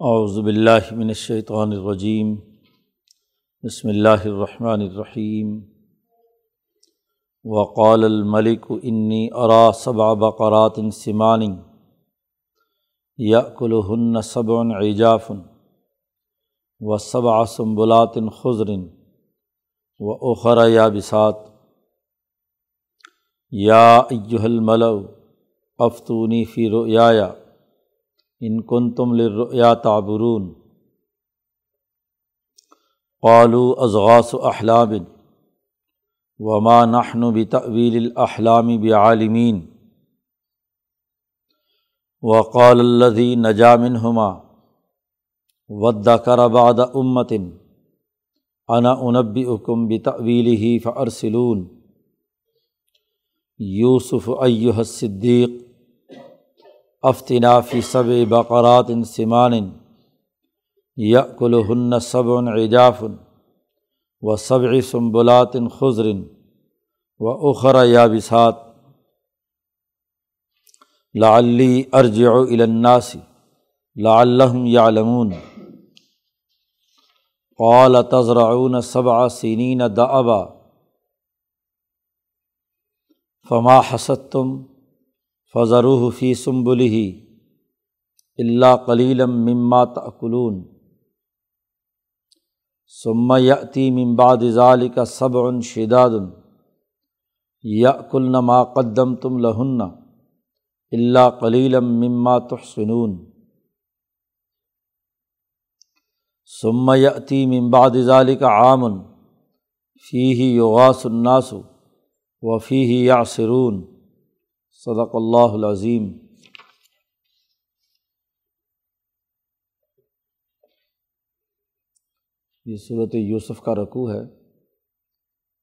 اعوذ باللہ من الشیطان الرجیم، بسم اللہ الرحمن الرحیم، وقال الملک انی ارا سبع بقرات سمان یأکلہن سبع عجاف و سبع سنبلات خضر و اخر یابسات۔ یا ایہا الملو افتونی فی رؤیایا۔ ان کن تم لریا تعبرون۔ قالو ازغاس و احلام وما نحن بتأویل الاحلام بعالمین۔ وقال الذي نجا منهما وذكر بعد امة انا انبئكم بتأویلہ فارسلون۔ یوسف ایہا الصدیق فی صب بقرات سمان یقلہن صب عجاف و صبع سنبلات خضر و اخر یا بسات لعلی ارجع الى الناس لعلہم یعلمون قال تزرعون سبع سنین دعبا فما حسدتم فضروح فی سمبل ہی اللہ کلیلم مما تقلون ثم یتی ممباد ذال کا صبع شداد. یا ما قدم تم لہن اللہ کلیلم مما تحسنون. ثم یتی ممباد ذال کا عامن فی ہی یغاس الناس و فی ہی یاسرون صدق اللہ العظیم۔ یہ صورت یوسف کا رقوع ہے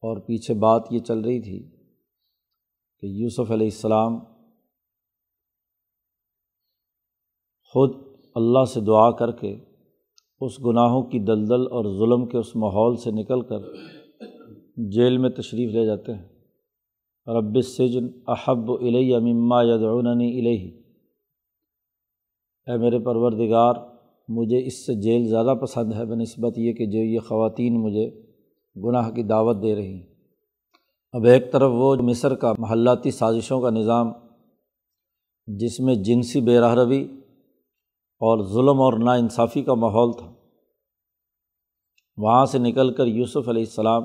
اور پیچھے بات یہ چل رہی تھی کہ یوسف علیہ السلام خود اللہ سے دعا کر کے اس گناہوں کی دلدل اور ظلم کے اس ماحول سے نکل کر جیل میں تشریف لے جاتے ہیں۔ رب السجن احب الیہ مما یدعوننی الیہ۔ اے میرے پروردگار، مجھے اس سے جیل زیادہ پسند ہے، بہ نسبت یہ کہ جو یہ خواتین مجھے گناہ کی دعوت دے رہی ہیں۔ اب ایک طرف وہ مصر کا محلاتی سازشوں کا نظام، جس میں جنسی بے روی اور ظلم اور ناانصافی کا ماحول تھا، وہاں سے نکل کر یوسف علیہ السلام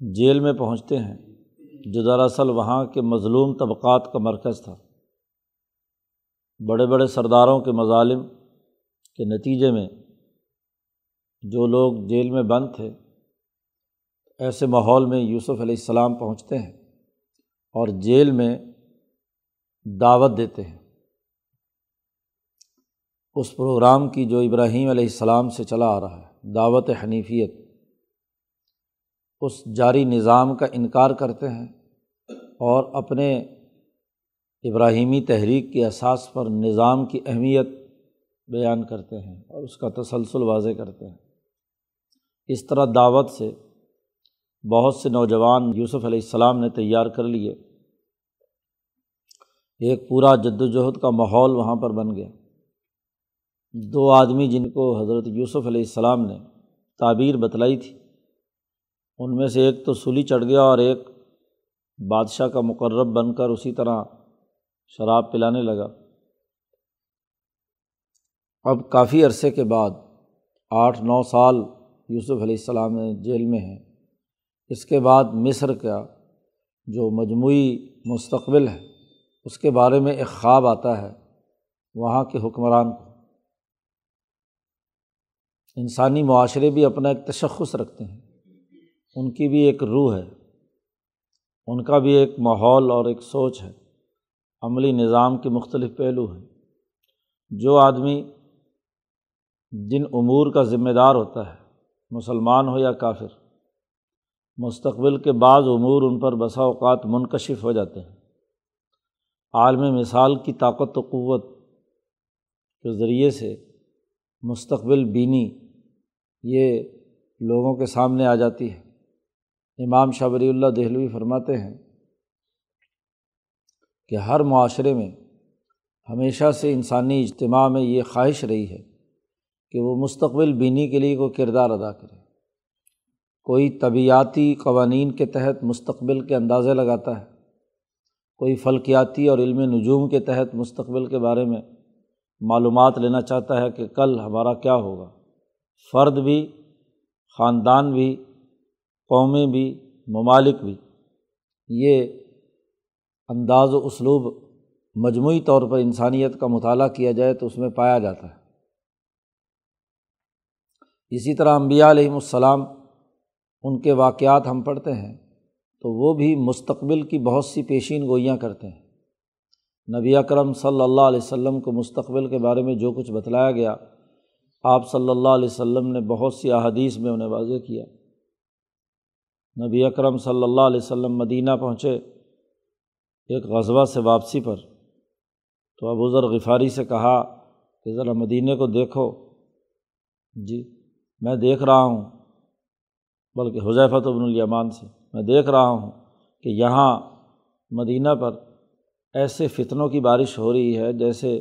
جیل میں پہنچتے ہیں۔ جو دراصل وہاں کے مظلوم طبقات کا مرکز تھا۔ بڑے بڑے سرداروں کے مظالم کے نتیجے میں جو لوگ جیل میں بند تھے، ایسے ماحول میں یوسف علیہ السلام پہنچتے ہیں اور جیل میں دعوت دیتے ہیں۔ اس پروگرام کی جو ابراہیم علیہ السلام سے چلا آ رہا ہے، دعوت حنیفیت اس جاری نظام کا انکار کرتے ہیں اور اپنے ابراہیمی تحریک کے اساس پر نظام کی اہمیت بیان کرتے ہیں اور اس کا تسلسل واضح کرتے ہیں۔ اس طرح دعوت سے بہت سے نوجوان یوسف علیہ السلام نے تیار کر لیے۔ ایک پورا جد وجہد کا ماحول وہاں پر بن گیا۔ دو آدمی جن کو حضرت یوسف علیہ السلام نے تعبیر بتلائی تھی۔ ان میں سے ایک تو سلی چڑھ گیا اور ایک بادشاہ کا مقرب بن کر اسی طرح شراب پلانے لگا۔ اب کافی عرصے کے بعد آٹھ نو سال یوسف علیہ السلام جیل میں ہیں۔ اس کے بعد مصر کا جو مجموعی مستقبل ہے، اس کے بارے میں ایک خواب آتا ہے وہاں کے حکمران کو۔ انسانی معاشرے بھی اپنا ایک تشخص رکھتے ہیں۔ ان کی بھی ایک روح ہے، ان کا بھی ایک ماحول اور ایک سوچ ہے، عملی نظام کے مختلف پہلو ہیں۔ جو آدمی جن امور کا ذمہ دار ہوتا ہے، مسلمان ہو یا کافر، مستقبل کے بعض امور ان پر بسا اوقات منکشف ہو جاتے ہیں۔ عالم مثال کی طاقت و قوت کے ذریعے سے مستقبل بینی یہ لوگوں کے سامنے آ جاتی ہے۔ امام شبری اللہ دہلوی فرماتے ہیں کہ ہر معاشرے میں ہمیشہ سے انسانی اجتماع میں یہ خواہش رہی ہے کہ وہ مستقبل بینی کے لیے کوئی کردار ادا کرے۔ کوئی طبیعتی قوانین کے تحت مستقبل کے اندازے لگاتا ہے۔ کوئی فلکیاتی اور علم نجوم کے تحت مستقبل کے بارے میں معلومات لینا چاہتا ہے کہ کل ہمارا کیا ہوگا۔ فرد بھی، خاندان بھی قومیں بھی، ممالک بھی۔ یہ انداز و اسلوب مجموعی طور پر انسانیت کا مطالعہ کیا جائے تو اس میں پایا جاتا ہے۔ اسی طرح امبیا علیہم السلام، ان کے واقعات ہم پڑھتے ہیں تو وہ بھی مستقبل کی بہت سی پیشین گوئیاں کرتے ہیں۔ نبی اکرم صلی اللہ علیہ وسلم کو مستقبل کے بارے میں جو کچھ بتلایا گیا، آپ صلی اللہ علیہ وسلم نے بہت سی احادیث میں انہیں واضح کیا۔ نبی اکرم صلی اللہ علیہ وسلم مدینہ پہنچے ایک غزبہ سے واپسی پر۔ تو ابو ذر غفاری سے کہا کہ ذرا مدینہ کو دیکھو۔ جی میں دیکھ رہا ہوں، بلکہ حضیفت ابن الیمان سے میں دیکھ رہا ہوں کہ یہاں مدینہ پر ایسے فتنوں کی بارش ہو رہی ہے جیسے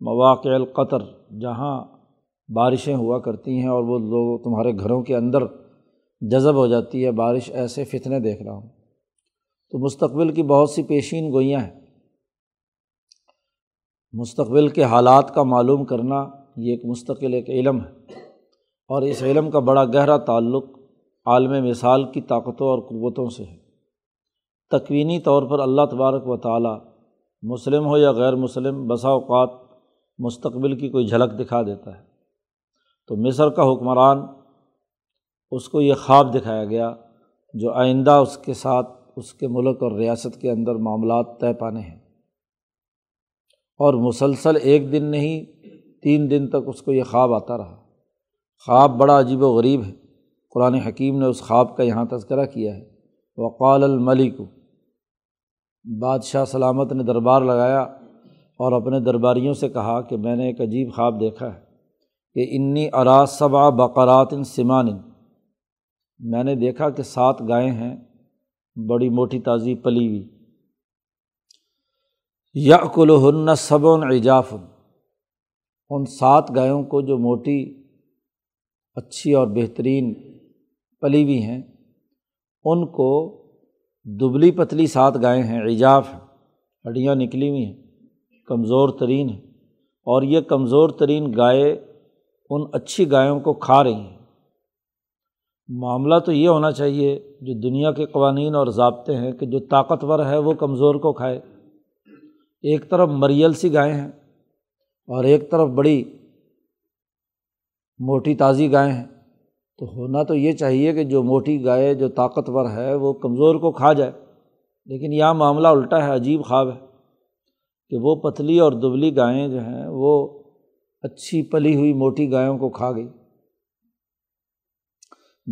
مواقع القطر، جہاں بارشیں ہوا کرتی ہیں اور وہ لوگ تمہارے گھروں کے اندر جذب ہو جاتی ہے، بارش ایسے فتنے دیکھ رہا ہوں۔ تو مستقبل کی بہت سی پیشین گوئیاں ہیں۔ مستقبل کے حالات کا معلوم کرنا یہ ایک مستقل ایک علم ہے۔ اور اس علم کا بڑا گہرا تعلق عالم مثال کی طاقتوں اور قوتوں سے ہے۔ تکوینی طور پر اللہ تبارک و تعالیٰ مسلم ہو یا غیر مسلم، بسا اوقات مستقبل کی کوئی جھلک دکھا دیتا ہے۔ تو مصر کا حکمران اس کو یہ خواب دکھایا گیا جو آئندہ اس کے ساتھ اس کے ملک اور ریاست کے اندر معاملات طے پانے ہیں۔ اور مسلسل ایک دن نہیں، تین دن تک اس کو یہ خواب آتا رہا۔ خواب بڑا عجیب و غریب ہے۔ قرآن حکیم نے اس خواب کا یہاں تذکرہ کیا ہے۔ وقال الملک بادشاہ سلامت نے دربار لگایا اور اپنے درباریوں سے کہا کہ میں نے ایک عجیب خواب دیکھا ہے کہ انی ارا صبا بقرات سمان۔ میں نے دیکھا کہ سات گائیں ہیں، بڑی موٹی تازی پلی ہوئی۔ یا کلہن صبن ایجاف ان سات گایوں کو جو موٹی، اچھی اور بہترین پلی ہوئی ہیں، ان کو دبلی پتلی سات گائے ہیں ایجاف ہیں۔ ہڈیاں نکلی ہوئی ہیں، کمزور ترین ہیں۔ اور یہ کمزور ترین گائے ان اچھی گایوں کو کھا رہی ہیں۔ معاملہ تو یہ ہونا چاہیے جو دنیا کے قوانین اور ضابطے ہیں کہ جو طاقتور ہے وہ کمزور کو کھائے۔ ایک طرف مریل سی گائے ہیں اور ایک طرف بڑی موٹی تازی گائے ہیں۔ تو ہونا تو یہ چاہیے کہ جو موٹی گائے جو طاقتور ہے وہ کمزور کو کھا جائے۔ لیکن یہاں معاملہ الٹا ہے، عجیب خواب ہے کہ وہ پتلی اور دبلی گائیں جو ہیں وہ اچھی پلی ہوئی موٹی گایوں کو کھا گئی۔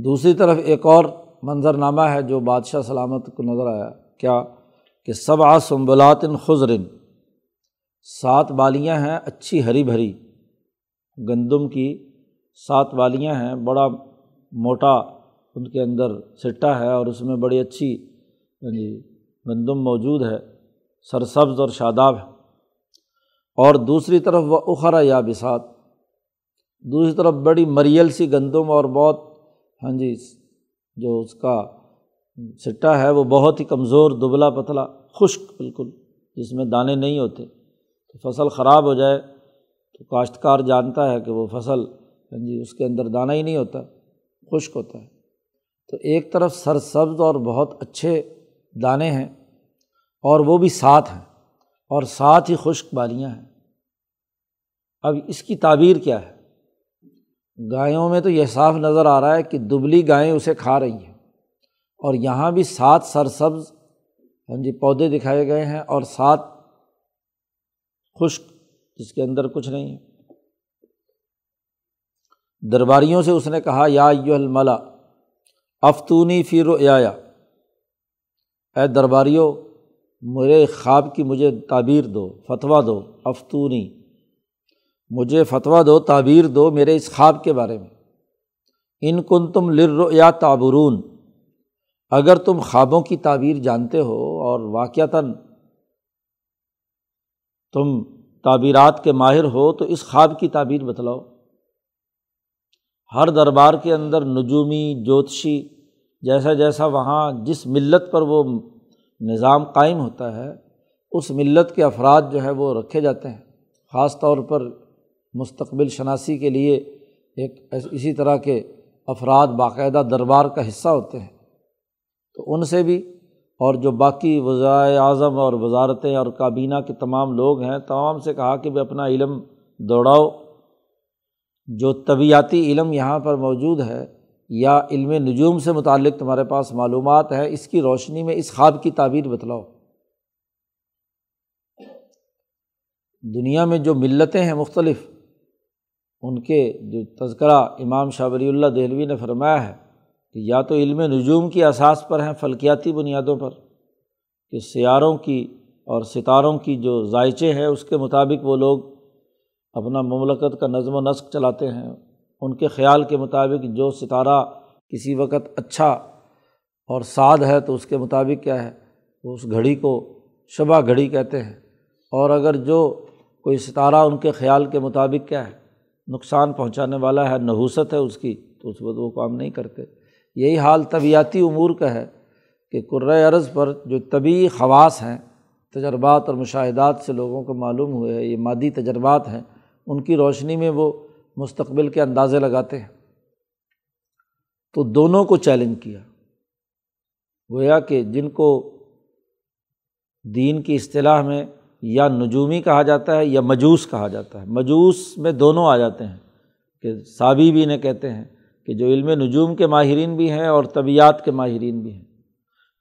دوسری طرف ایک اور منظرنامہ ہے جو بادشاہ سلامت کو نظر آیا، کیا؟ کہ سب آ سنبلات خزرن سات بالیاں ہیں اچھی ہری بھری، گندم کی سات والیاں ہیں، بڑا موٹا ان کے اندر سٹا ہے اور اس میں بڑی اچھی یعنی گندم موجود ہے، سرسبز اور شاداب ہے۔ اور دوسری طرف وہ اخرا یا بسات دوسری طرف بڑی مریل سی گندم اور بہت ہاں جی جو اس کا سٹا ہے، وہ بہت ہی کمزور، دبلا پتلا، خشک بالکل، جس میں دانے نہیں ہوتے۔ تو فصل خراب ہو جائے، تو کاشتکار جانتا ہے کہ وہ فصل ہاں جی اس کے اندر دانہ ہی نہیں ہوتا، خشک ہوتا ہے۔ تو ایک طرف سر سبز اور بہت اچھے دانے ہیں، اور وہ بھی ساتھ ہیں، اور ساتھ ہی خشک بالیاں ہیں۔ اب اس کی تعبیر کیا ہے؟ گایوں میں تو یہ صاف نظر آ رہا ہے کہ دبلی گائیں اسے کھا رہی ہیں۔ اور یہاں بھی سات سرسبز ہاں جی پودے دکھائے گئے ہیں اور سات خشک جس کے اندر کچھ نہیں ہے۔ درباریوں سے اس نے کہا، یا یو الملا، افتونی فیر یا اے درباریوں، میرے خواب کی مجھے تعبیر دو، فتویٰ دو، افتونی۔ مجھے فتویٰ دو، تعبیر دو میرے اس خواب کے بارے میں۔ ان کن تم لر یا تعبرون۔ اگر تم خوابوں کی تعبیر جانتے ہو اور واقعتاً تم تعبیرات کے ماہر ہو، تو اس خواب کی تعبیر بتلاؤ۔ ہر دربار کے اندر نجومی، جوتشی، جیسا جیسا وہاں جس ملت پر وہ نظام قائم ہوتا ہے، اس ملت کے افراد جو ہے وہ رکھے جاتے ہیں، خاص طور پر مستقبل شناسی کے لیے ایک اسی طرح کے افراد باقاعدہ دربار کا حصہ ہوتے ہیں۔ تو ان سے بھی اور جو باقی وزرائے اعظم اور وزارتیں اور کابینہ کے تمام لوگ ہیں، تمام سے کہا کہ بھائی اپنا علم دوڑاؤ۔ جو طبیعتی علم یہاں پر موجود ہے یا علم نجوم سے متعلق تمہارے پاس معلومات ہے، اس کی روشنی میں اس خواب کی تعبیر بتلاؤ۔ دنیا میں جو ملتیں ہیں مختلف ان کے جو تذکرہ امام شاہ ولی اللہ دہلوی نے فرمایا ہے کہ یا تو علم نجوم کی اساس پر ہیں فلکیاتی بنیادوں پر کہ سیاروں کی اور ستاروں کی جو ذائچے ہیں اس کے مطابق وہ لوگ اپنا مملکت کا نظم و نسق چلاتے ہیں، ان کے خیال کے مطابق جو ستارہ کسی وقت اچھا اور سعد ہے تو اس کے مطابق کیا ہے، وہ اس گھڑی کو شبہ گھڑی کہتے ہیں۔ اور اگر جو کوئی ستارہ ان کے خیال کے مطابق کیا ہے نقصان پہنچانے والا ہے، نحوست ہے اس کی، تو اس وقت وہ کام نہیں کرتے۔ یہی حال طبیعتی امور کا ہے کہ عرض پر جو طبی خواص ہیں، تجربات اور مشاہدات سے لوگوں کو معلوم ہوئے یہ مادی تجربات ہیں، ان کی روشنی میں وہ مستقبل کے اندازے لگاتے ہیں۔ تو دونوں کو چیلنج کیا۔ گویا کہ جن کو دین کی اصطلاح میں یا نجومی کہا جاتا ہے یا مجوس کہا جاتا ہے۔ مجوس میں دونوں آ جاتے ہیں کہ صابی بھی انہیں کہتے ہیں کہ جو علم نجوم کے ماہرین بھی ہیں اور طبیعت کے ماہرین بھی ہیں۔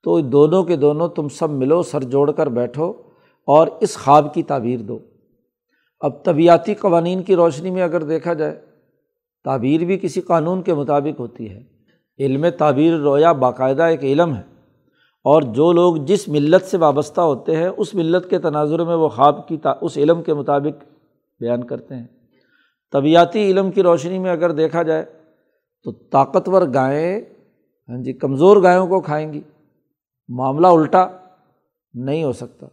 تو دونوں کے دونوں تم سب ملو، سر جوڑ کر بیٹھو اور اس خواب کی تعبیر دو۔ اب طبیعتی قوانین کی روشنی میں اگر دیکھا جائے، تعبیر بھی کسی قانون کے مطابق ہوتی ہے۔ علم تعبیر رویا باقاعدہ ایک علم ہے۔ اور جو لوگ جس ملت سے وابستہ ہوتے ہیں، اس ملت کے تناظر میں وہ خواب کی تا، اس علم کے مطابق بیان کرتے ہیں۔ طبیعتی علم کی روشنی میں اگر دیکھا جائے تو طاقتور گائیں ہاں جی کمزور گایوں کو کھائیں گی۔ معاملہ الٹا نہیں ہو سکتا۔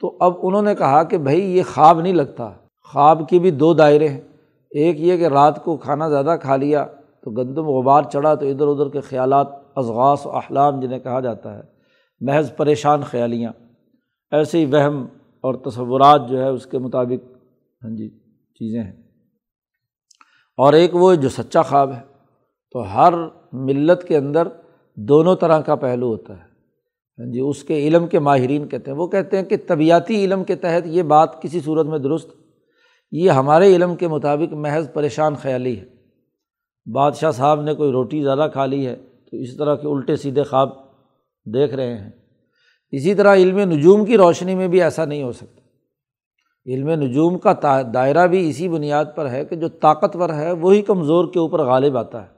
تو اب انہوں نے کہا کہ بھائی، یہ خواب نہیں لگتا۔ خواب کے بھی دو دائرے ہیں۔ ایک یہ کہ رات کو کھانا زیادہ کھا لیا تو گندم غبار چڑھا تو ادھر ادھر کے خیالات ازغاس و احلام جنہیں کہا جاتا ہے، محض پریشان خیالیاں ایسے ہی وہم اور تصورات جو ہے اس کے مطابق ہاں جی چیزیں ہیں۔ اور ایک وہ جو سچا خواب ہے، تو ہر ملت کے اندر دونوں طرح کا پہلو ہوتا ہے۔ ہاں جی اس کے علم کے ماہرین کہتے ہیں۔ وہ کہتے ہیں کہ طبیعتی علم کے تحت یہ بات کسی صورت میں درست؟ یہ ہمارے علم کے مطابق محض پریشان خیالی ہے۔ بادشاہ صاحب نے کوئی روٹی زیادہ کھا لی ہے تو اس طرح کے الٹے سیدھے خواب دیکھ رہے ہیں۔ اسی طرح علم نجوم کی روشنی میں بھی ایسا نہیں ہو سکتا۔ علم نجوم کا دائرہ بھی اسی بنیاد پر ہے کہ جو طاقتور ہے وہی کمزور کے اوپر غالب آتا ہے۔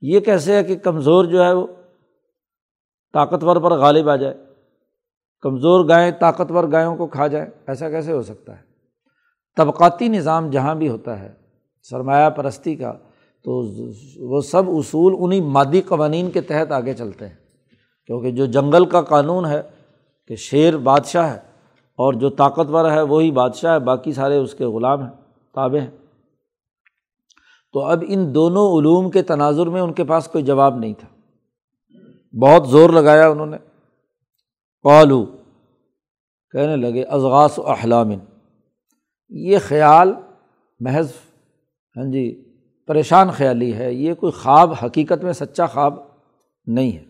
یہ کیسے ہے کہ کمزور جو ہے وہ طاقتور پر غالب آ جائے۔ کمزور گائیں طاقتور گایوں کو کھا جائے ایسا کیسے ہو سکتا ہے؟ طبقاتی نظام جہاں بھی ہوتا ہے، سرمایہ پرستی کا تو وہ سب اصول انہیں مادی قوانین کے تحت آگے چلتے ہیں۔ کیونکہ جو جنگل کا قانون ہے کہ شیر بادشاہ ہے اور جو طاقتور ہے وہی بادشاہ ہے، باقی سارے اس کے غلام ہیں، تابع ہیں۔ تو اب ان دونوں علوم کے تناظر میں ان کے پاس کوئی جواب نہیں تھا۔ بہت زور لگایا انہوں نے۔ پالو کہنے لگے ازغاس و احلامن۔ یہ خیال محض ہاں جی پریشان خیالی ہے، یہ کوئی خواب، حقیقت میں سچا خواب نہیں ہے۔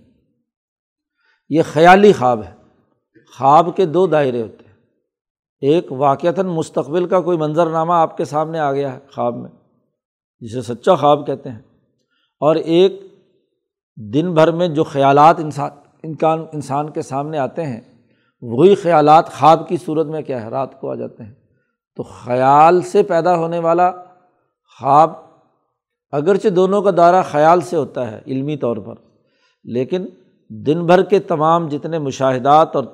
یہ خیالی خواب ہے۔ خواب کے دو دائرے ہوتے ہیں۔ ایک، واقعتاً مستقبل کا کوئی منظرنامہ آپ کے سامنے آ گیا ہے خواب میں، جسے سچا خواب کہتے ہیں۔ اور ایک، دن بھر میں جو خیالات انسان انسان کے سامنے آتے ہیں، وہی خیالات خواب کی صورت میں کیا ہے؟ رات کو آ جاتے ہیں۔ تو خیال سے پیدا ہونے والا خواب اگرچہ دونوں کا دورہ خیال سے ہوتا ہے، علمی طور پر، لیکن دن بھر کے تمام جتنے مشاہدات اور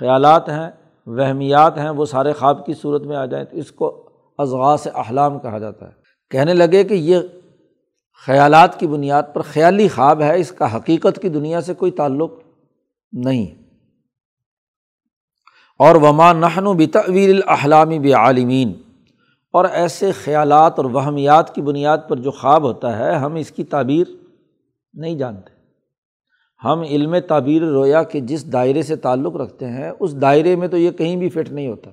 خیالات ہیں، وہمیات ہیں، وہ سارے خواب کی صورت میں آ جائیں تو اس کو ازغاس احلام کہا جاتا ہے۔ کہنے لگے کہ یہ خیالات کی بنیاد پر خیالی خواب ہے، اس کا حقیقت کی دنیا سے کوئی تعلق نہیں۔ اور وما نہن و بطویر الحلامی بعالمین اور ایسے خیالات اور وہمیات کی بنیاد پر جو خواب ہوتا ہے، ہم اس کی تعبیر نہیں جانتے۔ ہم علم تعبیر رویا کے جس دائرے سے تعلق رکھتے ہیں، اس دائرے میں تو یہ کہیں بھی فٹ نہیں ہوتا۔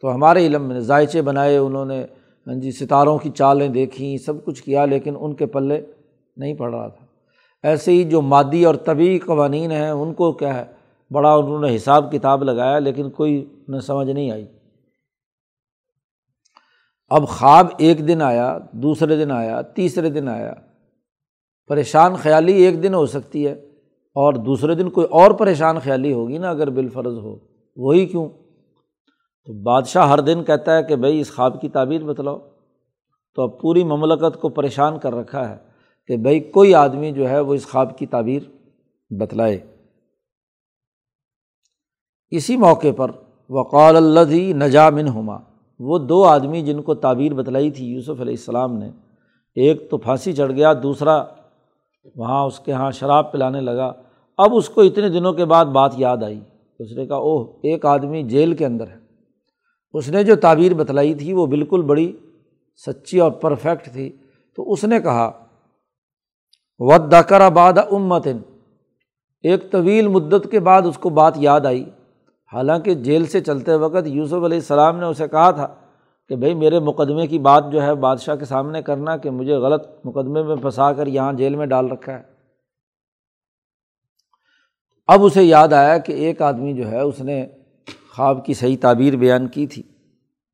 تو ہمارے علم میں ذائچے بنائے، انہوں نے ہاں جی ستاروں کی چالیں دیکھیں، سب کچھ کیا، لیکن ان کے پلے نہیں پڑ رہا تھا۔ ایسے ہی جو مادی اور طبی قوانین ہیں، ان کو کیا ہے، بڑا انہوں نے حساب کتاب لگایا، لیکن کوئی انہیں سمجھ نہیں آئی۔ اب خواب ایک دن آیا، دوسرے دن آیا، تیسرے دن آیا۔ پریشان خیالی ایک دن ہو سکتی ہے اور دوسرے دن کوئی اور پریشان خیالی ہوگی نا اگر بالفرض ہو۔ وہی کیوں؟ تو بادشاہ ہر دن کہتا ہے کہ بھائی اس خواب کی تعبیر بتلاؤ۔ تو اب پوری مملکت کو پریشان کر رکھا ہے کہ بھائی کوئی آدمی جو ہے وہ اس خواب کی تعبیر بتلائے۔ اسی موقع پر وقال اللہ نجا من ہما وہ دو آدمی جن کو تعبیر بتلائی تھی، یوسف علیہ السلام نے۔ ایک تو پھانسی چڑھ گیا، دوسرا وہاں اس کے یہاں شراب پلانے لگا۔ اب اس کو اتنے دنوں کے بعد بات یاد آئی۔ اس نے کہا، اوہ، ایک آدمی جیل کے اندر ہے۔ اس نے جو تعبیر بتلائی تھی، وہ بالکل بڑی سچی اور پرفیکٹ تھی۔ تو اس نے کہا ود دکر آباد امتن ایک طویل مدت کے بعد اس کو بات یاد آئی۔ حالانکہ جیل سے چلتے وقت یوسف علیہ السلام نے اسے کہا تھا کہ بھائی میرے مقدمے کی بات جو ہے بادشاہ کے سامنے کرنا کہ مجھے غلط مقدمے میں پھنسا کر یہاں جیل میں ڈال رکھا ہے۔ اب اسے یاد آیا کہ ایک آدمی جو ہے اس نے خواب کی صحیح تعبیر بیان کی تھی۔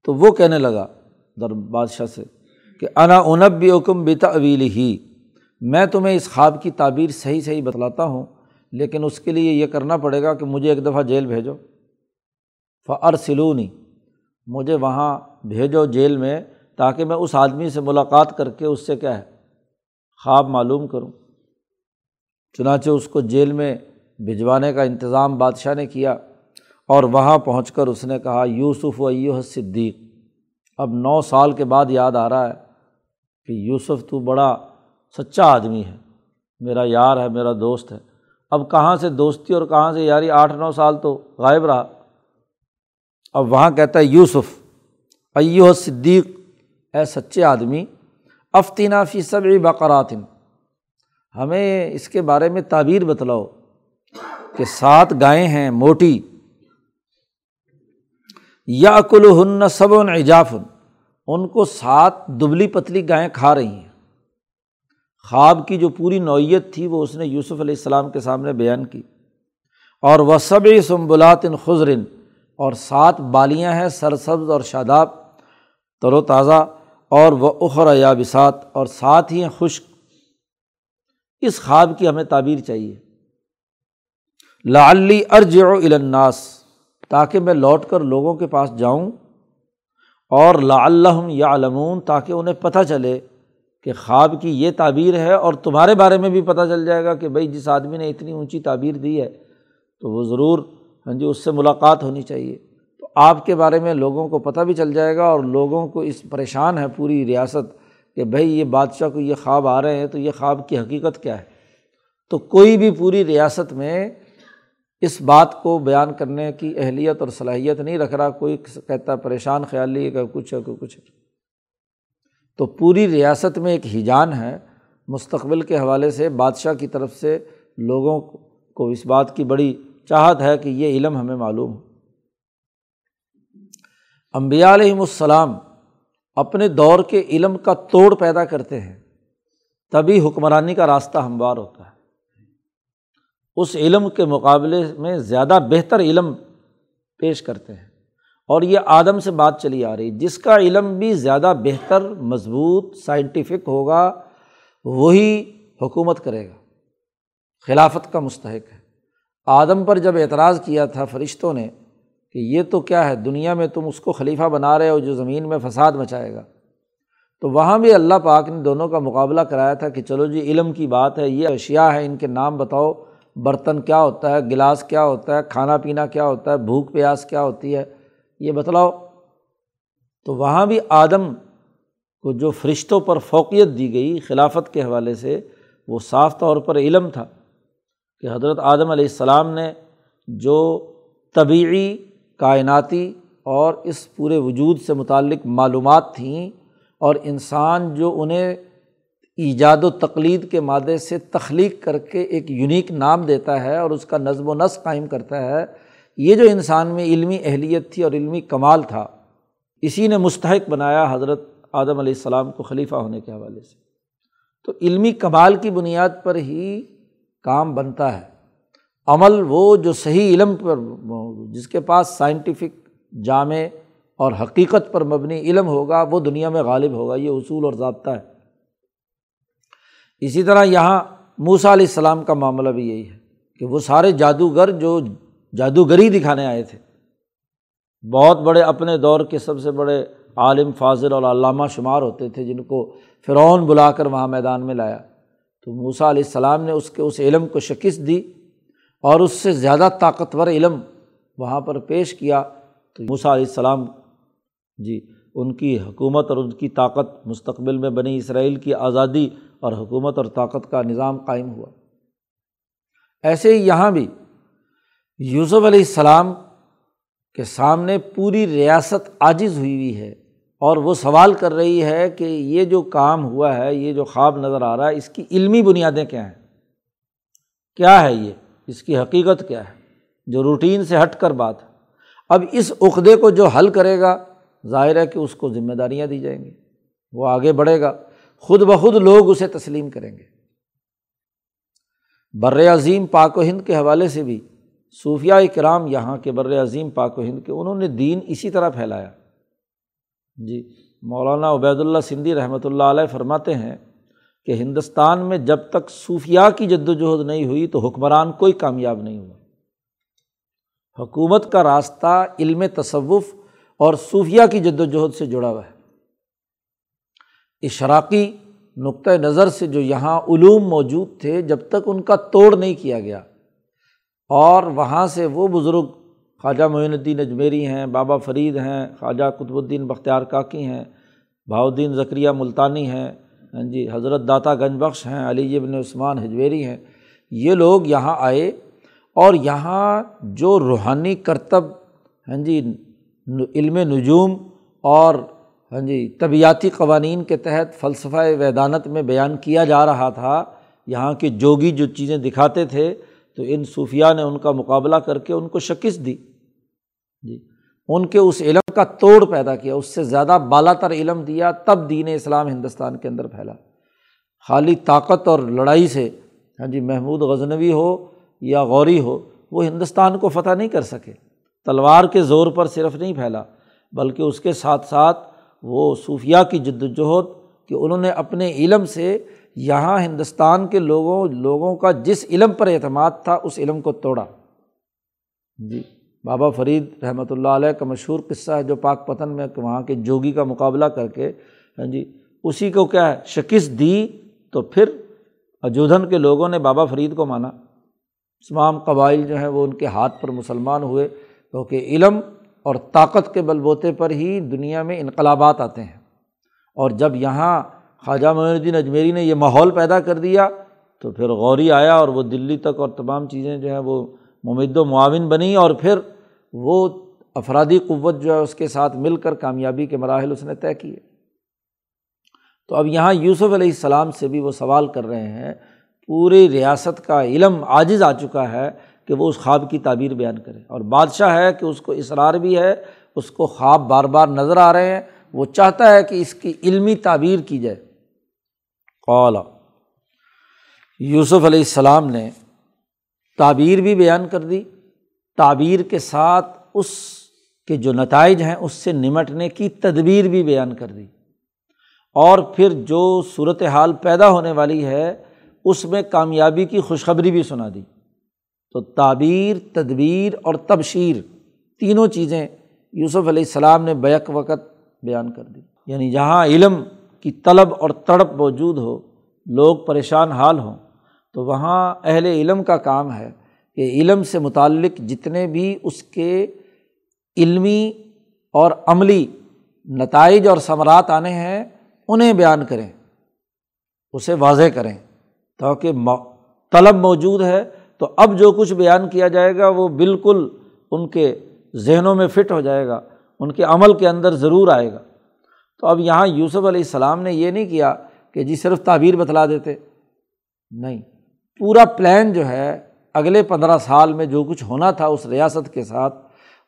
تو وہ کہنے لگا در بادشاہ سے کہ انا انب بھی حکم بتا اویل ہی میں تمہیں اس خواب کی تعبیر صحیح صحیح بتلاتا ہوں، لیکن اس کے لیے یہ کرنا پڑے گا کہ مجھے ایک دفعہ جیل بھیجو۔ فر سلونی مجھے وہاں بھیجو جیل میں تاکہ میں اس آدمی سے ملاقات کر کے اس سے کیا ہے خواب معلوم کروں۔ چنانچہ اس کو جیل میں بھجوانے کا انتظام بادشاہ نے کیا اور وہاں پہنچ کر اس نے کہا، یوسف و ایو صدیق اب نو سال کے بعد یاد آ رہا ہے کہ یوسف تو بڑا سچا آدمی ہے، میرا یار ہے، میرا دوست ہے۔ اب کہاں سے دوستی اور کہاں سے یاری آٹھ نو سال تو غائب رہا؟ اب وہاں کہتا ہے یوسف ایو صدیق اے سچے آدمی افتینہ فی سب بقراتن ہمیں اس کے بارے میں تعبیر بتلاؤ کہ سات گائیں ہیں موٹی یا کل ہن صب ایجافن ان کو سات دبلی پتلی گائیں کھا رہی ہیں۔ خواب کی جو پوری نوعیت تھی وہ اس نے یوسف علیہ السلام کے سامنے بیان کی۔ اور وہ سب سمبلات خزرن اور سات بالیاں ہیں، سرسبز اور شاداب تر و تازہ، اور وہ اخر یا بسات اور ساتھ ہی ہیں خشک۔ اس خواب کی ہمیں تعبیر چاہیے۔ لعلی ارج و الناس، تاکہ میں لوٹ کر لوگوں کے پاس جاؤں، اور لا اللہ یا علمون تاکہ انہیں پتہ چلے کہ خواب کی یہ تعبیر ہے، اور تمہارے بارے میں بھی پتہ چل جائے گا کہ بھائی جس آدمی نے اتنی اونچی تعبیر دی ہے، تو وہ ضرور ہاں جی اس سے ملاقات ہونی چاہیے۔ تو آپ کے بارے میں لوگوں کو پتہ بھی چل جائے گا اور لوگوں کو اس پریشان ہے پوری ریاست کہ بھائی، یہ بادشاہ کو یہ خواب آ رہے ہیں تو یہ خواب کی حقیقت کیا ہے؟ تو کوئی بھی پوری ریاست میں اس بات کو بیان کرنے کی اہلیت اور صلاحیت نہیں رکھ رہا، کوئی کہتا ہے پریشان خیالی ہے کہ کچھ ہے، کوئی کچھ ہے۔ تو پوری ریاست میں ایک ہیجان ہے مستقبل کے حوالے سے، بادشاہ کی طرف سے لوگوں کو اس بات کی بڑی چاہت ہے کہ یہ علم ہمیں معلوم ہو۔ امبیا علیہم السلام اپنے دور کے علم کا توڑ پیدا کرتے ہیں، تبھی حکمرانی کا راستہ ہموار ہوتا ہے۔ اس علم کے مقابلے میں زیادہ بہتر علم پیش کرتے ہیں۔ اور یہ آدم سے بات چلی آ رہی، جس کا علم بھی زیادہ بہتر، مضبوط سائنٹیفک ہوگا، وہی حکومت کرے گا۔ خلافت کا مستحق ہے۔ آدم پر جب اعتراض کیا تھا فرشتوں نے کہ یہ تو کیا ہے، دنیا میں تم اس کو خلیفہ بنا رہے ہو جو زمین میں فساد مچائے گا۔ تو وہاں بھی اللہ پاک نے دونوں کا مقابلہ کرایا تھا کہ چلو جی علم کی بات ہے، یہ اشیا ہے ان کے نام بتاؤ۔ برتن کیا ہوتا ہے، گلاس کیا ہوتا ہے، کھانا پینا کیا ہوتا ہے، بھوک پیاس کیا ہوتی ہے، یہ بتلاؤ۔ تو وہاں بھی آدم کو جو فرشتوں پر فوقیت دی گئی خلافت کے حوالے سے، وہ صاف طور پر علم تھا۔ کہ حضرت آدم علیہ السلام نے جو طبعی کائناتی اور اس پورے وجود سے متعلق معلومات تھیں اور انسان جو انہیں ایجاد و تقلید کے مادے سے تخلیق کر کے ایک یونیک نام دیتا ہے اور اس کا نظم و نسق قائم کرتا ہے، یہ جو انسان میں علمی اہلیت تھی اور علمی کمال تھا، اسی نے مستحق بنایا حضرت آدم علیہ السلام کو خلیفہ ہونے کے حوالے سے۔ تو علمی کمال کی بنیاد پر ہی کام بنتا ہے۔ عمل وہ جو صحیح علم پر جس کے پاس سائنٹیفک جامع اور حقیقت پر مبنی علم ہوگا، وہ دنیا میں غالب ہوگا، یہ اصول اور ضابطہ ہے۔ اسی طرح یہاں موسا علیہ السلام کا معاملہ بھی یہی ہے کہ وہ سارے جادوگر جو جادوگری دکھانے آئے تھے، بہت بڑے اپنے دور کے سب سے بڑے عالم، فاضل اور علامہ شمار ہوتے تھے، جن کو فرعون بلا کر وہاں میدان میں لایا۔ تو موسا علیہ السلام نے اس کے اس علم کو شکست دی اور اس سے زیادہ طاقتور علم وہاں پر پیش کیا تو موسا علیہ السلام جی ان کی حکومت اور ان کی طاقت مستقبل میں بنی اسرائیل کی آزادی اور حکومت اور طاقت کا نظام قائم ہوا۔ ایسے ہی یہاں بھی یوسف علیہ السلام کے سامنے پوری ریاست عاجز ہوئی ہوئی ہے۔ اور وہ سوال کر رہی ہے کہ یہ جو کام ہوا ہے، یہ جو خواب نظر آ رہا ہے، اس کی علمی بنیادیں کیا ہیں؟ کیا ہے یہ؟ اس کی حقیقت کیا ہے؟ جو روٹین سے ہٹ کر بات ہے۔ اب اس عقدے کو جو حل کرے گا، ظاہر ہے کہ اس کو ذمہ داریاں دی جائیں گی۔ وہ آگے بڑھے گا۔ خود بخود لوگ اسے تسلیم کریں گے۔ بر عظیم پاک و ہند کے حوالے سے بھی صوفیہ کرام یہاں کے بر عظیم پاک و ہند کے، انہوں نے دین اسی طرح پھیلایا۔ جی مولانا عبید اللہ سندھی رحمۃ اللہ علیہ فرماتے ہیں کہ ہندوستان میں جب تک صوفیہ کی جد وجہد نہیں ہوئی تو حکمران کوئی کامیاب نہیں ہوا۔ حکومت کا راستہ علم تصوف اور صوفیہ کی جد وجہد سے جڑا ہوا ہے۔ اشراقی نقطۂ نظر سے جو یہاں علوم موجود تھے، جب تک ان کا توڑ نہیں کیا گیا اور وہاں سے وہ بزرگ خواجہ معین الدین اجمیری ہیں، بابا فرید ہیں، خواجہ قطب الدین بختیار کاکی ہیں بہاؤدین ذکریہ ملتانی ہیں ہاں جی حضرت داتا گنج بخش ہیں، علی ابن عثمان ہجویری ہیں۔ یہ لوگ یہاں آئے اور یہاں جو روحانی کرتب ہاں جی علم نجوم اور ہاں جی طبیعتی قوانین کے تحت فلسفہ ویدانت میں بیان کیا جا رہا تھا، یہاں کے جوگی جو چیزیں دکھاتے تھے تو ان صوفیہ نے ان کا مقابلہ کر کے ان کو شکست دی۔ جی۔ ان کے اس علم کا توڑ پیدا کیا، اس سے زیادہ بالا تر علم دیا، تب دین اسلام ہندوستان کے اندر پھیلا۔ خالی طاقت اور لڑائی سے ہاں جی محمود غزنوی ہو یا غوری ہو، وہ ہندوستان کو فتح نہیں کر سکے۔ تلوار کے زور پر صرف نہیں پھیلا، بلکہ اس کے ساتھ ساتھ وہ صوفیہ کی جد وجہد کہ انہوں نے اپنے علم سے یہاں ہندوستان کے لوگوں لوگوں کا جس علم پر اعتماد تھا، اس علم کو توڑا۔ جی بابا فرید رحمۃ اللہ علیہ کا مشہور قصہ ہے جو پاک پتن میں وہاں کے جوگی کا مقابلہ کر کے۔ ہاں جی اسی کو کیا ہے؟ شکست دی تو پھر اجودھن کے لوگوں نے بابا فرید کو مانا۔ تمام قبائل جو ہیں وہ ان کے ہاتھ پر مسلمان ہوئے۔ کیونکہ علم اور طاقت کے بل بوتے پر ہی دنیا میں انقلابات آتے ہیں۔ اور جب یہاں خواجہ معین الدین اجمیری نے یہ ماحول پیدا کر دیا تو پھر غوری آیا اور وہ دلی تک اور تمام چیزیں جو ہیں وہ ممد و معاون بنی اور پھر وہ افرادی قوت جو ہے اس کے ساتھ مل کر کامیابی کے مراحل اس نے طے کیے۔ تو اب یہاں یوسف علیہ السلام سے بھی وہ سوال کر رہے ہیں، پوری ریاست کا علم عاجز آ چکا ہے کہ وہ اس خواب کی تعبیر بیان کرے۔ اور بادشاہ ہے کہ اس کو اصرار بھی ہے، اس کو خواب بار بار نظر آ رہے ہیں، وہ چاہتا ہے کہ اس کی علمی تعبیر کی جائے۔ قالا یوسف علیہ السلام نے تعبیر بھی بیان کر دی۔ تعبیر کے ساتھ اس کے جو نتائج ہیں، اس سے نمٹنے کی تدبیر بھی بیان کر دی۔ اور پھر جو صورت حال پیدا ہونے والی ہے، اس میں کامیابی کی خوشخبری بھی سنا دی۔ تو تعبیر، تدبیر اور تبشیر تینوں چیزیں یوسف علیہ السلام نے بیک وقت بیان کر دی۔ یعنی جہاں علم کی طلب اور تڑپ موجود ہو، لوگ پریشان حال ہوں، تو وہاں اہل علم کا کام ہے کہ علم سے متعلق جتنے بھی اس کے علمی اور عملی نتائج اور ثمرات آنے ہیں، انہیں بیان کریں، اسے واضح کریں۔ تاکہ طلب موجود ہے، تو اب جو کچھ بیان کیا جائے گا، وہ بالکل ان کے ذہنوں میں فٹ ہو جائے گا، ان کے عمل کے اندر ضرور آئے گا۔ تو اب یہاں یوسف علیہ السلام نے یہ نہیں کیا کہ جی صرف تعبیر بتلا دیتے۔ نہیں، پورا پلان جو ہے، اگلے پندرہ سال میں جو کچھ ہونا تھا اس ریاست کے ساتھ،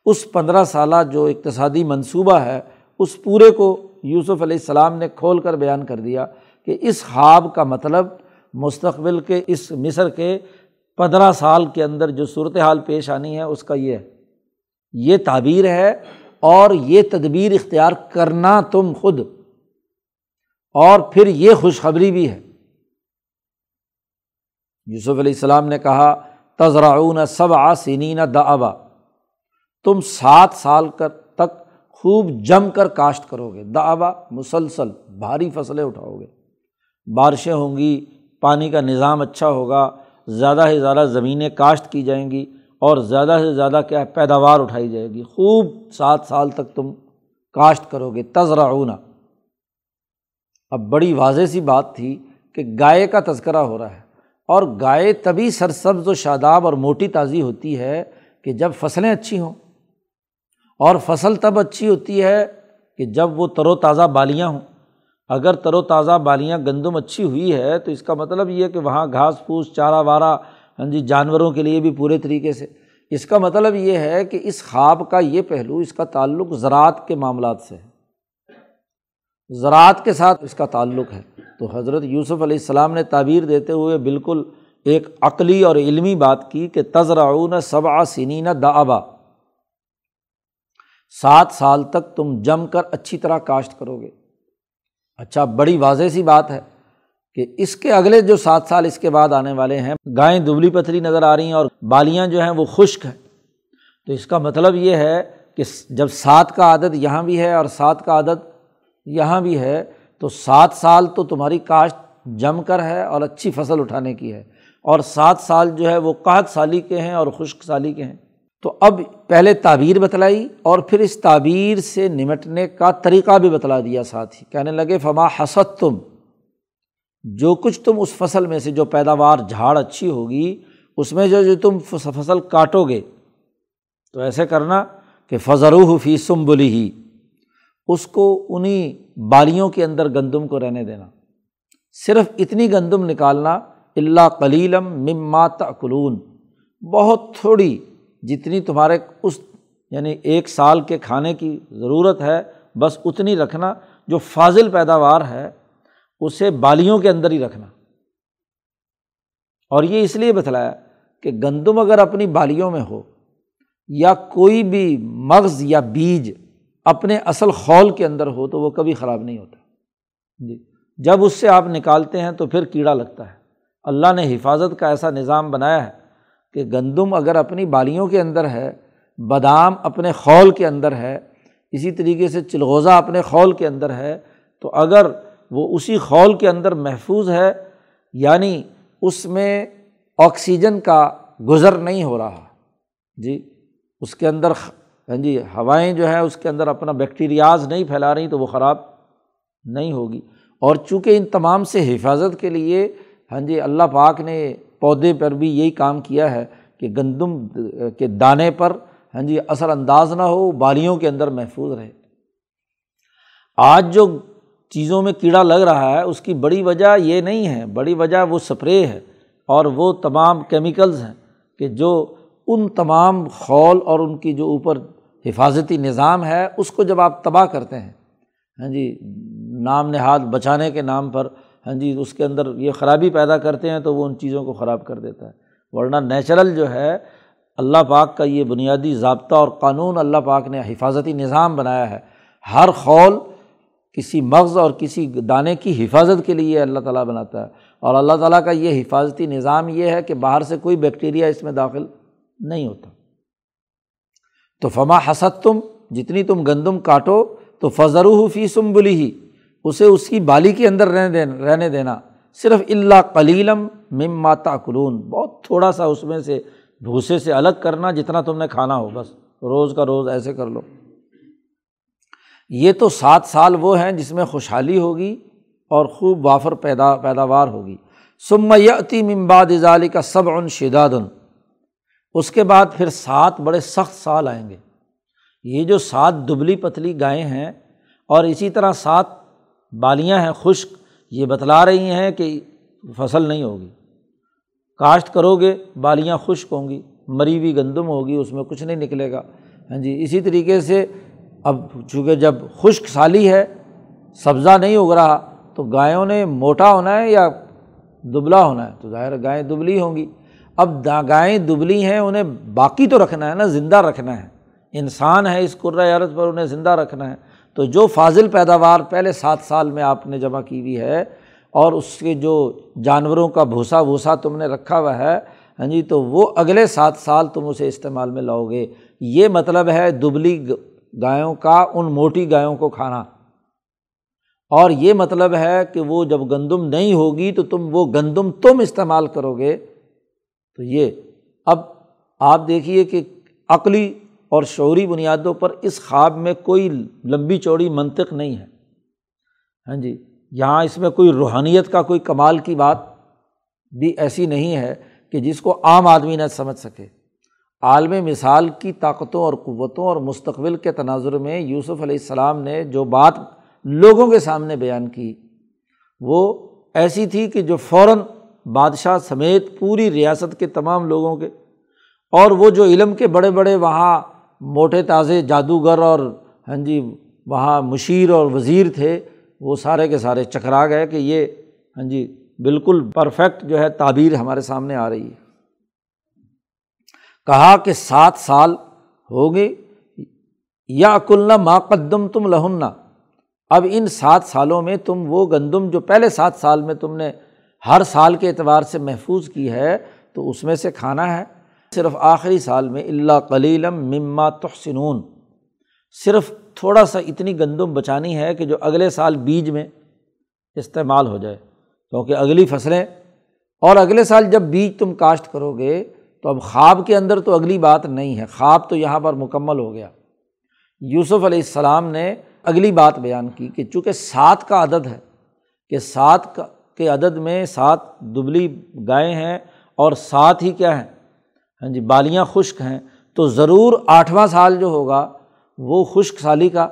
اس پندرہ سالہ جو اقتصادی منصوبہ ہے، اس پورے کو یوسف علیہ السلام نے کھول کر بیان کر دیا کہ اس خواب کا مطلب مستقبل کے اس مصر کے پندرہ سال کے اندر جو صورت حال پیش آنی ہے، اس کا یہ ہے۔ یہ تعبیر ہے اور یہ تدبیر اختیار کرنا تم خود۔ اور پھر یہ خوشخبری بھی ہے۔ یوسف علیہ السلام نے کہا تذراؤن سب آسینین دعبا۔ تم سات سال کر تک خوب جم کر کاشت کرو گے دعبا، مسلسل، بھاری فصلیں اٹھاؤ گے بارشیں ہوں گی، پانی کا نظام اچھا ہوگا، زیادہ سے زیادہ زمینیں کاشت کی جائیں گی۔ اور زیادہ سے زیادہ کیا ہے، پیداوار اٹھائی جائے گی۔ خوب سات سال تک تم کاشت کرو گے تذراؤنا اب بڑی واضح سی بات تھی کہ گائے کا تذکرہ ہو رہا ہے۔ اور گائے تبھی سرسبز و شاداب اور موٹی تازی ہوتی ہے کہ جب فصلیں اچھی ہوں۔ اور فصل تب اچھی ہوتی ہے کہ جب وہ تر و تازہ بالیاں ہوں۔ اگر تر و تازہ بالیاں گندم اچھی ہوئی ہے تو اس کا مطلب یہ کہ وہاں گھاس پھوس، چارہ وارہ ہاں جی جانوروں کے لیے بھی پورے طریقے سے۔ اس کا مطلب یہ ہے کہ اس خواب کا یہ پہلو اس کا تعلق زراعت کے معاملات سے ہے۔ زراعت کے ساتھ اس کا تعلق ہے۔ تو حضرت یوسف علیہ السلام نے تعبیر دیتے ہوئے بالکل ایک عقلی اور علمی بات کی کہ تذرعون صبا سنین دعبا۔ سات سال تک تم جم کر اچھی طرح کاشت کرو گے۔ اچھا بڑی واضح سی بات ہے۔ کہ اس کے اگلے جو سات سال اس کے بعد آنے والے ہیں، گائیں دبلی پتھری نظر آ رہی ہیں اور بالیاں جو ہیں وہ خشک ہیں۔ تو اس کا مطلب یہ ہے کہ جب سات کا عادت یہاں بھی ہے اور سات کا عادت یہاں بھی ہے، تو سات سال تو تمہاری کاشت جم کر ہے اور اچھی فصل اٹھانے کی ہے۔ اور سات سال جو ہے وہ قحط سالی کے ہیں اور خشک سالی کے ہیں۔ تو اب پہلے تعبیر بتلائی اور پھر اس تعبیر سے نمٹنے کا طریقہ بھی بتلا دیا ساتھ ہی کہنے لگے، فما حسد تم جو کچھ تم اس فصل میں سے جو پیداوار جھاڑ اچھی ہوگی، اس میں جو جو تم فصل کاٹو گے۔ تو ایسے کرنا کہ فضرو فی سم بلی ہی اس کو انہیں بالیوں کے اندر گندم کو رہنے دینا۔ صرف اتنی گندم نکالنا اللہ کلیلم مما تقلون بہت تھوڑی جتنی تمہارے اس یعنی ایک سال کے کھانے کی ضرورت ہے، بس اتنی رکھنا جو فاضل پیداوار ہے۔ اسے بالیوں کے اندر ہی رکھنا۔ اور یہ اس لیے بتلایا کہ گندم اگر اپنی بالیوں میں ہو یا کوئی بھی مغز یا بیج اپنے اصل خول کے اندر ہو تو وہ کبھی خراب نہیں ہوتا۔ جی جب اس سے آپ نکالتے ہیں تو پھر کیڑا لگتا ہے۔ اللہ نے حفاظت کا ایسا نظام بنایا ہے کہ گندم اگر اپنی بالیوں کے اندر ہے، بادام اپنے خول کے اندر ہے، اسی طریقے سے چلغوزہ اپنے خول کے اندر ہے، تو اگر وہ اسی خول کے اندر محفوظ ہے یعنی اس میں آکسیجن کا گزر نہیں ہو رہا۔ جی اس کے اندر ہاں جی ہوائیں جو ہیں، اس کے اندر اپنا بیکٹیریاز نہیں پھیلا رہی تو وہ خراب نہیں ہوگی۔ اور چونکہ ان تمام سے حفاظت کے لیے ہاں جی اللہ پاک نے پودے پر بھی یہی کام کیا ہے کہ گندم کے دانے پر ہاں جی اثر انداز نہ ہو، بالیوں کے اندر محفوظ رہے۔ آج جو چیزوں میں کیڑا لگ رہا ہے، اس کی بڑی وجہ یہ نہیں ہے۔ بڑی وجہ وہ سپرے ہے اور وہ تمام کیمیکلز ہیں کہ جو ان تمام خول اور ان کی جو اوپر حفاظتی نظام ہے، اس کو جب آپ تباہ کرتے ہیں ہاں جی نام نہاد بچانے کے نام پر ہاں جی اس کے اندر یہ خرابی پیدا کرتے ہیں تو وہ ان چیزوں کو خراب کر دیتا ہے۔ ورنہ نیچرل جو ہے، اللہ پاک کا یہ بنیادی ضابطہ اور قانون اللہ پاک نے حفاظتی نظام بنایا ہے۔ ہر خول کسی مغز اور کسی دانے کی حفاظت کے لیے اللہ تعالیٰ بناتا ہے۔ اور اللہ تعالیٰ کا یہ حفاظتی نظام یہ ہے کہ باہر سے کوئی بیکٹیریا اس میں داخل نہیں ہوتا۔ تو فما حسد تم جتنی تم گندم کاٹو، تو فضر فی سم بلی ہی اسے اس کی بالی کے اندر رہنے دینا رہنے دینا۔ صرف اللہ کلیلم مم ماتا قلون بہت تھوڑا سا اس میں سے بھوسے سے الگ کرنا جتنا تم نے کھانا ہو، بس روز کا روز ایسے کر لو۔ یہ تو سات سال وہ ہیں جس میں خوشحالی ہوگی اور خوب وافر پیدا پیداوار ہوگی۔ سم یتی ممباد ظالی کا سب ان شداد۔ اس کے بعد پھر سات بڑے سخت سال آئیں گے۔ یہ جو سات دبلی پتلی گائیں ہیں اور اسی طرح سات بالیاں ہیں خشک، یہ بتلا رہی ہیں کہ فصل نہیں ہوگی۔ کاشت کرو گے بالیاں خشک ہوں گی، مری ہوئی گندم ہوگی، اس میں کچھ نہیں نکلے گا۔ ہاں جی اسی طریقے سے اب چونکہ جب خشک سالی ہے، سبزہ نہیں اگ رہا، تو گایوں نے موٹا ہونا ہے یا دبلا ہونا ہے؟ تو ظاہر گائیں دبلی ہوں گی۔ اب گائیں دبلی ہیں، انہیں باقی تو رکھنا ہے نا، زندہ رکھنا ہے۔ انسان ہے اس عرض پر، انہیں زندہ رکھنا ہے۔ تو جو فاضل پیداوار پہلے سات سال میں آپ نے جمع کی ہوئی ہے، اور اس کے جو جانوروں کا بھوسا بھوسا تم نے رکھا ہوا ہے ہاں جی تو وہ اگلے سات سال تم اسے استعمال میں لاؤ گے۔ یہ مطلب ہے دبلی گایوں کا، ان موٹی گایوں کو کھانا۔ اور یہ مطلب ہے کہ وہ جب گندم نہیں ہوگی تو تم، وہ گندم تم استعمال کرو گے۔ تو یہ، اب آپ دیکھیے کہ عقلی اور شعوری بنیادوں پر اس خواب میں کوئی لمبی چوڑی منطق نہیں ہے۔ ہاں جی یہاں اس میں کوئی روحانیت کا کوئی کمال کی بات بھی ایسی نہیں ہے کہ جس کو عام آدمی نہ سمجھ سکے۔ عالم مثال کی طاقتوں اور قوتوں اور مستقبل کے تناظر میں یوسف علیہ السلام نے جو بات لوگوں کے سامنے بیان کی، وہ ایسی تھی کہ جو فوراً بادشاہ سمیت پوری ریاست کے تمام لوگوں کے اور وہ جو علم کے بڑے بڑے وہاں موٹے تازے جادوگر اور ہاں جی وہاں مشیر اور وزیر تھے، وہ سارے کے سارے چکرا گئے کہ یہ ہاں جی بالکل پرفیکٹ جو ہے تعبیر ہمارے سامنے آ رہی ہے۔ کہا کہ سات سال ہو گئے یا اکلنا ماقدم تم لہننا اب ان سات سالوں میں تم وہ گندم جو پہلے سات سال میں تم نے ہر سال کے اعتبار سے محفوظ کی ہے، تو اس میں سے کھانا ہے۔ صرف آخری سال میں اللہ کلیلم مما تحسنون۔ صرف تھوڑا سا اتنی گندم بچانی ہے کہ جو اگلے سال بیج میں استعمال ہو جائے، کیونکہ اگلی فصلیں۔ اور اگلے سال جب بیج تم کاشت کرو گے تو اب خواب کے اندر تو اگلی بات نہیں ہے۔ خواب تو یہاں پر مکمل ہو گیا۔ یوسف علیہ السلام نے اگلی بات بیان کی کہ چونکہ سات کا عدد ہے کہ سات کا کے عدد میں سات دبلی گائے ہیں اور سات ہی کیا ہیں؟ ہاں جی بالیاں خشک ہیں۔ تو ضرور آٹھواں سال جو ہوگا، وہ خشک سالی کا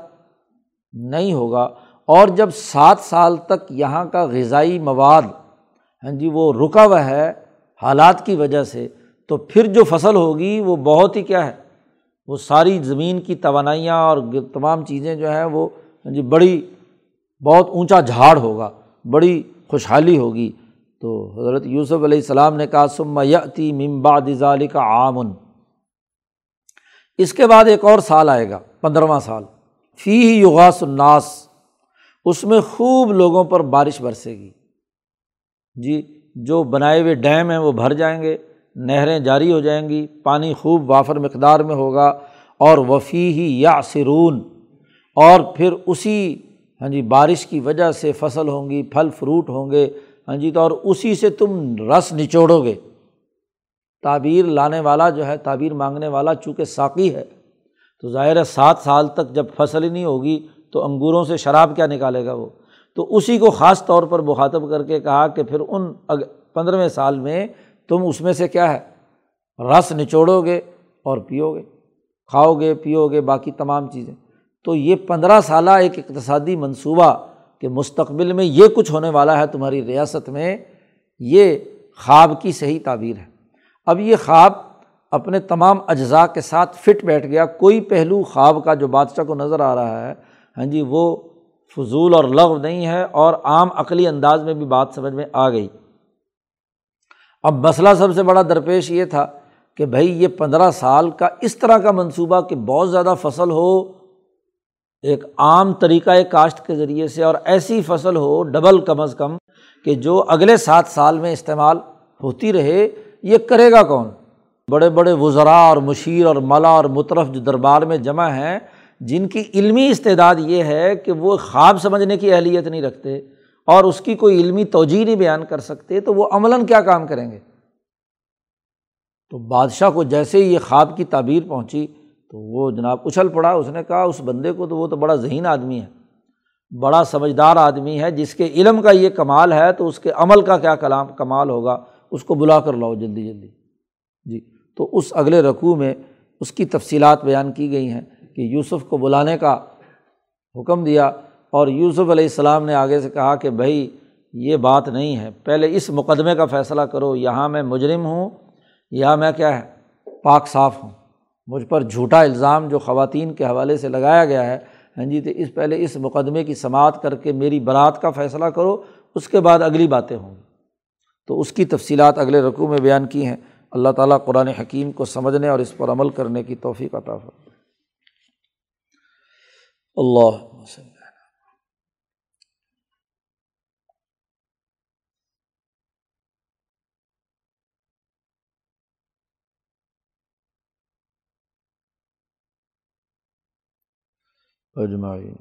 نہیں ہوگا۔ اور جب سات سال تک یہاں کا غذائی مواد ہاں جی وہ رکا ہوا ہے، حالات کی وجہ سے تو پھر جو فصل ہوگی وہ بہت ہی کیا ہے، وہ ساری زمین کی توانائیاں اور تمام چیزیں جو ہیں وہ جی بڑی، بہت اونچا جھاڑ ہوگا، بڑی خوشحالی ہوگی۔ تو حضرت یوسف علیہ السلام نے کہا سما یتی ممباد ظالی کا آمن اس کے بعد ایک اور سال آئے گا پندرہواں سال۔ فی ہی یوغاس الناس، اس میں خوب لوگوں پر بارش برسے گی۔ جی جو بنائے ہوئے ڈیم ہیں وہ بھر جائیں گے۔ نہریں جاری ہو جائیں گی، پانی خوب وافر مقدار میں ہوگا اور وفی ہی یا سرون اور پھر اسی ہاں جی بارش کی وجہ سے فصل ہوں گی، پھل فروٹ ہوں گے ہاں جی تو اور اسی سے تم رس نچوڑو گے۔ تعبیر لانے والا جو ہے، تعبیر مانگنے والا چونکہ ساقی ہے، تو ظاہر ہے سات سال تک جب فصل ہی نہیں ہوگی تو انگوروں سے شراب کیا نکالے گا وہ؟ تو اسی کو خاص طور پر مخاطب کر کے کہا کہ پھر ان پندرہویں سال میں تم اس میں سے کیا ہے؟ رس نچوڑو گے اور پیو گے کھاؤ گے پیو گے باقی تمام چیزیں۔ تو یہ پندرہ سالہ ایک اقتصادی منصوبہ کہ مستقبل میں یہ کچھ ہونے والا ہے تمہاری ریاست میں، یہ خواب کی صحیح تعبیر ہے۔ اب یہ خواب اپنے تمام اجزاء کے ساتھ فٹ بیٹھ گیا۔ کوئی پہلو خواب کا جو بادشاہ کو نظر آ رہا ہے ہاں جی وہ فضول اور لغو نہیں ہے اور عام عقلی انداز میں بھی بات سمجھ میں آ گئی۔ اب مسئلہ سب سے بڑا درپیش یہ تھا کہ بھائی یہ پندرہ سال کا اس طرح کا منصوبہ کہ بہت زیادہ فصل ہو، ایک عام طریقۂ کاشت کے ذریعے سے، اور ایسی فصل ہو ڈبل کم از کم کہ جو اگلے سات سال میں استعمال ہوتی رہے، یہ کرے گا کون؟ بڑے بڑے وزراء اور مشیر اور ملا اور مترف جو دربار میں جمع ہیں، جن کی علمی استعداد یہ ہے کہ وہ خواب سمجھنے کی اہلیت نہیں رکھتے۔ اور اس کی کوئی علمی توجہ نہیں بیان کر سکتے، تو وہ عملاً کیا کام کریں گے؟ تو بادشاہ کو جیسے ہی یہ خواب کی تعبیر پہنچی، تو وہ جناب اچھل پڑا، اس نے کہا، اس بندے کو تو وہ تو بڑا ذہین آدمی ہے، بڑا سمجھدار آدمی ہے، جس کے علم کا یہ کمال ہے، تو اس کے عمل کا کیا کلام، کمال ہوگا؟ اس کو بلا کر لاؤ جلدی جلدی۔ جی تو اس اگلے رقوع میں اس کی تفصیلات بیان کی گئی ہیں کہ یوسف کو بلانے کا حکم دیا۔ اور یوسف علیہ السلام نے آگے سے کہا کہ بھائی یہ بات نہیں ہے، پہلے اس مقدمے کا فیصلہ کرو، یہاں میں مجرم ہوں یا میں کیا ہے، پاک صاف ہوں۔ مجھ پر جھوٹا الزام جو خواتین کے حوالے سے لگایا گیا ہے ہاں جی تو اس پہلے اس مقدمے کی سماعت کر کے میری برات کا فیصلہ کرو، اس کے بعد اگلی باتیں ہوں گی۔ تو اس کی تفصیلات اگلے رقوع میں بیان کی ہیں۔ اللہ تعالیٰ قرآن حکیم کو سمجھنے اور اس پر عمل کرنے کی توفیق عطا فرمائے۔ اللہ اجمعین۔